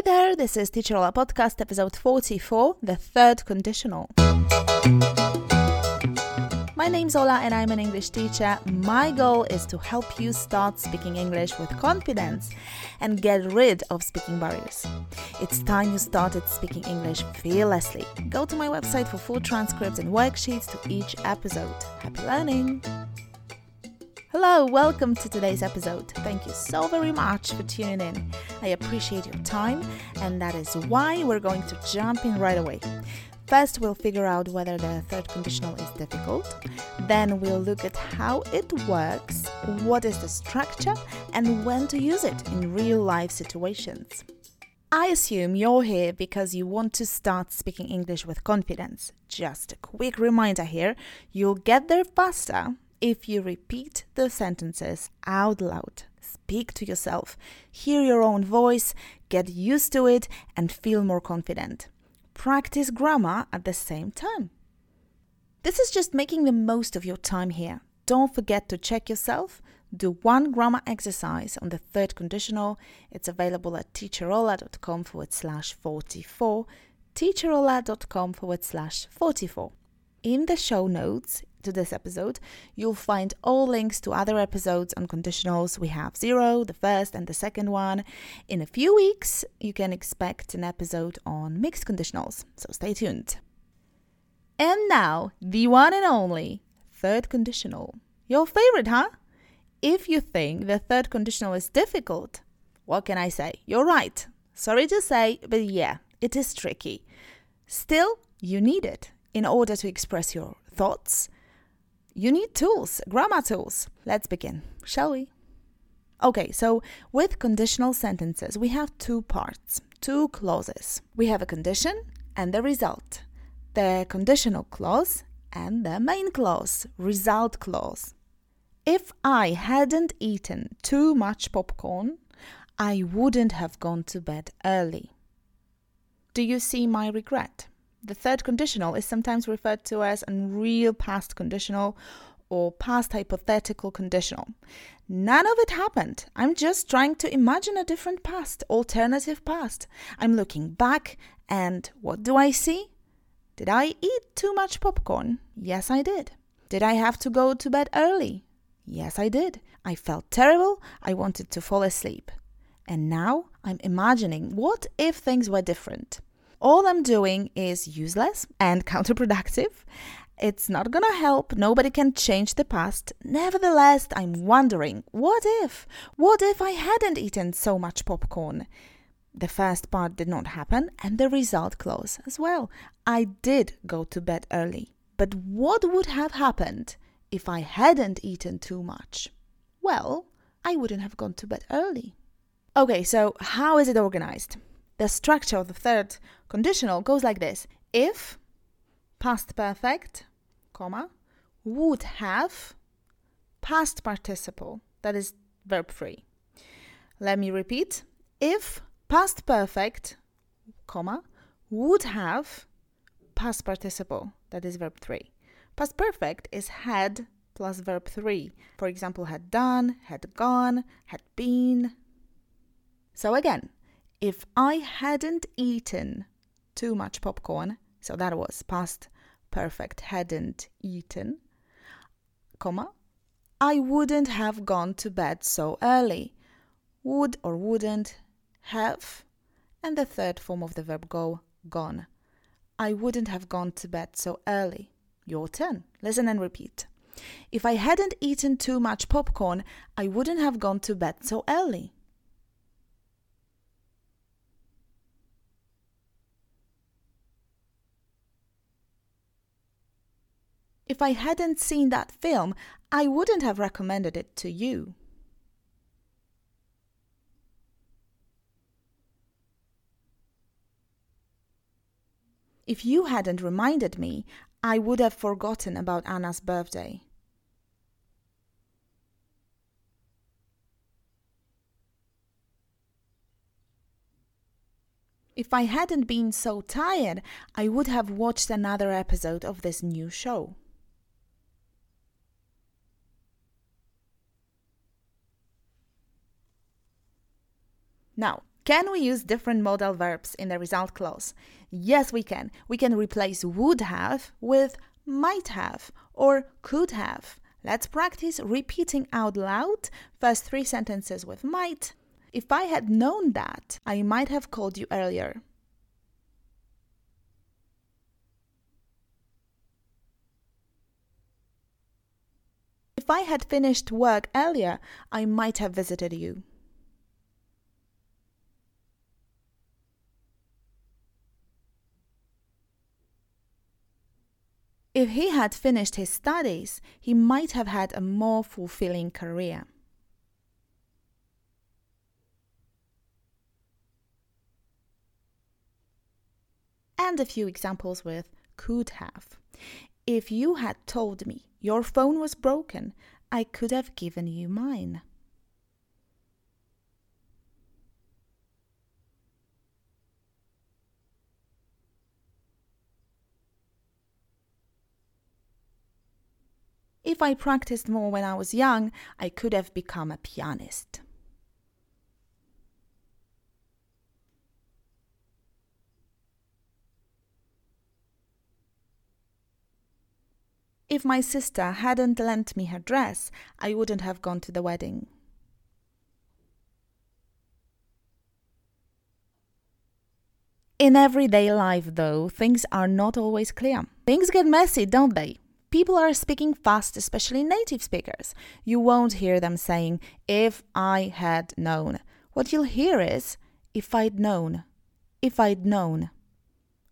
Hey there, this is Teacher Ola Podcast, episode 44, the third conditional. My name's Ola and I'm an English teacher. My goal is to help you start speaking English with confidence and get rid of speaking barriers. It's time you started speaking English fearlessly. Go to my website for full transcripts and worksheets to each episode. Happy learning! Hello, welcome to today's episode. Thank you so very much for tuning in. I appreciate your time, and that is why we're going to jump in right away. First, we'll figure out whether the third conditional is difficult. Then, we'll look at how it works, what is the structure, and when to use it in real life situations. I assume you're here because you want to start speaking English with confidence. Just a quick reminder here you'll get there faster if you repeat the sentences out loud. Speak to yourself, hear your own voice, get used to it, and feel more confident. Practice grammar at the same time. This is just making the most of your time here. Don't forget to check yourself. Do one grammar exercise on the third conditional. It's available at teacherola.com forward slash 44. teacherola.com forward slash 44. In the show notes, to this episode, you'll find all links to other episodes on conditionals. We have zero, the first, and the second one. In a few weeks, you can expect an episode on mixed conditionals, so stay tuned. And now, the one and only third conditional. Your favorite, huh? If you think the third conditional is difficult, what can I say? You're right. Sorry to say, but yeah, it is tricky. Still, you need it in order to express your thoughts you need tools, grammar tools. Let's begin, shall we? Okay, so with conditional sentences, we have two parts, two clauses. We have a condition and the result, the conditional clause and the main clause, result clause. If I hadn't eaten too much popcorn, I wouldn't have gone to bed early. Do you see my regret? The third conditional is sometimes referred to as unreal past conditional or past hypothetical conditional. None of it happened. I'm just trying to imagine a different past, alternative past. I'm looking back, and what do I see? Did I eat too much popcorn? Yes, I did. Did I have to go to bed early? Yes, I did. I felt terrible. I wanted to fall asleep. And now I'm imagining what if things were different? All I'm doing is useless and counterproductive. It's not gonna help, nobody can change the past. Nevertheless, I'm wondering what if? What if I hadn't eaten so much popcorn? The first part did not happen, and the result clause as well. I did go to bed early. But what would have happened if I hadn't eaten too much? Well, I wouldn't have gone to bed early. Okay, so how is it organized? The structure of the third conditional goes like this. If past perfect comma would have past participle that is verb free. Let me repeat. If past perfect comma would have past participle that is verb 3 past perfect is had plus verb 3 for example had done had gone had been. So again if I hadn't eaten too much popcorn, so that was past perfect hadn't eaten, comma, I wouldn't have gone to bed so early. Would or wouldn't have, and the third form of the verb go, gone. I wouldn't have gone to bed so early. Your turn. Listen and repeat. If I hadn't eaten too much popcorn, I wouldn't have gone to bed so early. If I hadn't seen that film, I wouldn't have recommended it to you. If you hadn't reminded me, I would have forgotten about Anna's birthday. If I hadn't been so tired, I would have watched another episode of this new show. Now, Can we use different modal verbs in the result clause? Yes, we can. We can replace would have with might have or could have. Let's practice repeating out loud first three sentences with might. If I had known that, I might have called you earlier. If I had finished work earlier, I might have visited you. If he had finished his studies, he might have had a more fulfilling career. And a few examples with could have. If you had told me your phone was broken, I could have given you mine. If I practiced more when I was young, I could have become a pianist. If my sister hadn't lent me her dress, I wouldn't have gone to the wedding. In everyday life, though, things are not always clear. Things get messy, don't they? People are speaking fast, especially native speakers. You won't hear them saying, if I had known. What you'll hear is, if I'd known. If I'd known.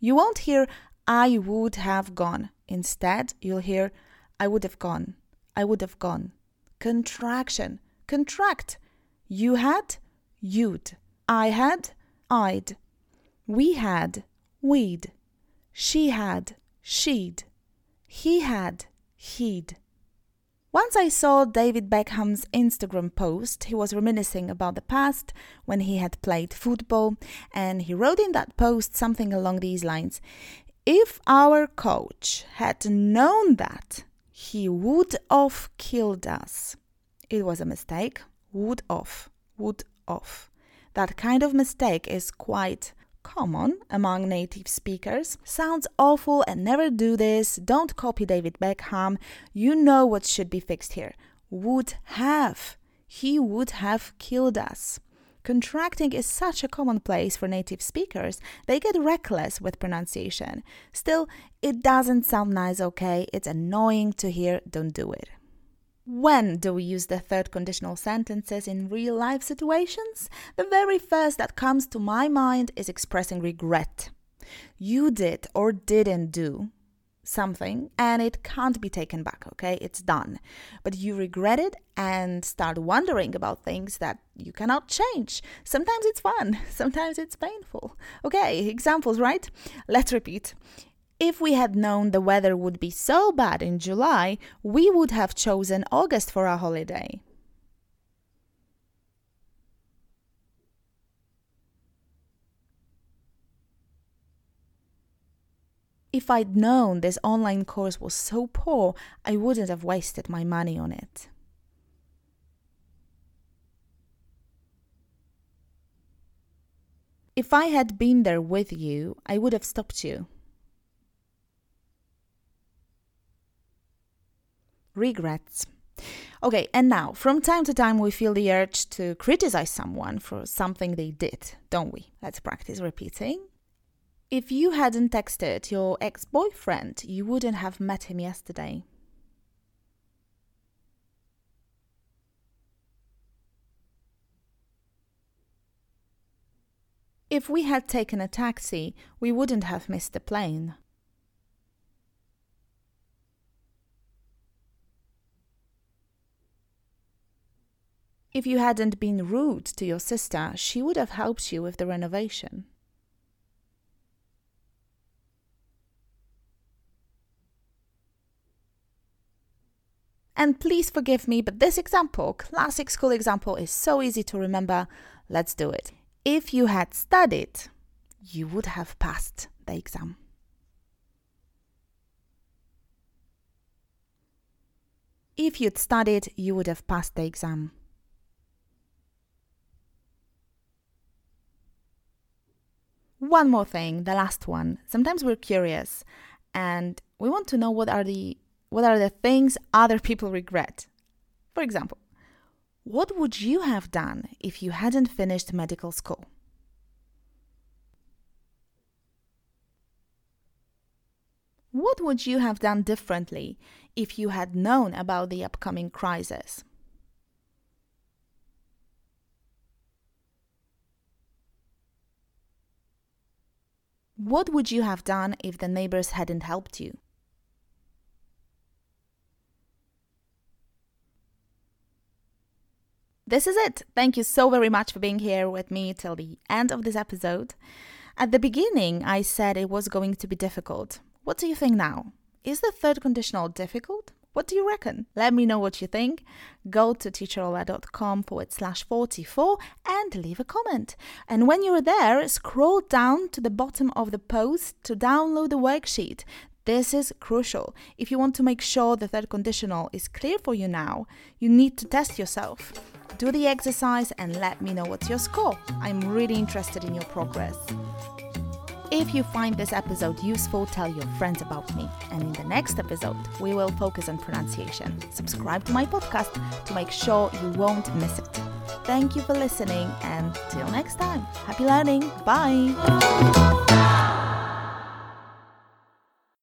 You won't hear, I would have gone. Instead, you'll hear, I would have gone. I would have gone. Contraction. Contract. You had, you'd. I had, I'd. We had, we'd. She had, she'd. He had, he'd. Once I saw David Beckham's Instagram post. He was reminiscing about the past when he had played football, and he wrote in that post something along these lines If our coach had known that, he would have killed us. It was a mistake. Would have. Would have. That kind of mistake is quite common among native speakers. Sounds awful and never do this. Don't copy David Beckham. You know what should be fixed here. Would have. He would have killed us. Contracting is such a commonplace for native speakers, they get reckless with pronunciation. Still, it doesn't sound nice, okay? It's annoying to hear, don't do it. When do we use the third conditional sentences in real life situations? The very first that comes to my mind is expressing regret. You did or didn't do something and it can't be taken back, okay? It's done. But you regret it and start wondering about things that you cannot change. Sometimes it's fun, sometimes it's painful. Okay, examples, right? Let's repeat. If we had known the weather would be so bad in July, we would have chosen August for our holiday. If I'd known this online course was so poor, I wouldn't have wasted my money on it. If I had been there with you, I would have stopped you. Regrets. Okay, and now, from time to time, we feel the urge to criticize someone for something they did, don't we? Let's practice repeating. If you hadn't texted your ex boyfriend, you wouldn't have met him yesterday. If we had taken a taxi, we wouldn't have missed the plane. If you hadn't been rude to your sister, she would have helped you with the renovation. And please forgive me, but this example, classic school example, is so easy to remember. Let's do it. If you had studied, you would have passed the exam. If you'd studied, you would have passed the exam. One more thing, the last one. Sometimes we're curious and we want to know what are the what are the things other people regret. For example, what would you have done if you hadn't finished medical school? What would you have done differently if you had known about the upcoming crisis? What would you have done if the neighbors hadn't helped you? This is it. Thank you so very much for being here with me till the end of this episode. At the beginning, I said it was going to be difficult. What do you think now? Is the third conditional difficult? What do you reckon? Let me know what you think. Go to teacherola.com forward slash 44 and leave a comment. And when you're there, scroll down to the bottom of the post to download the worksheet. This is crucial. If you want to make sure the third conditional is clear for you now, you need to test yourself. Do the exercise and let me know what's your score. I'm really interested in your progress. If you find this episode useful, tell your friends about me. And in the next episode, we will focus on pronunciation. Subscribe to my podcast to make sure you won't miss it. Thank you for listening, and till next time, happy learning. Bye.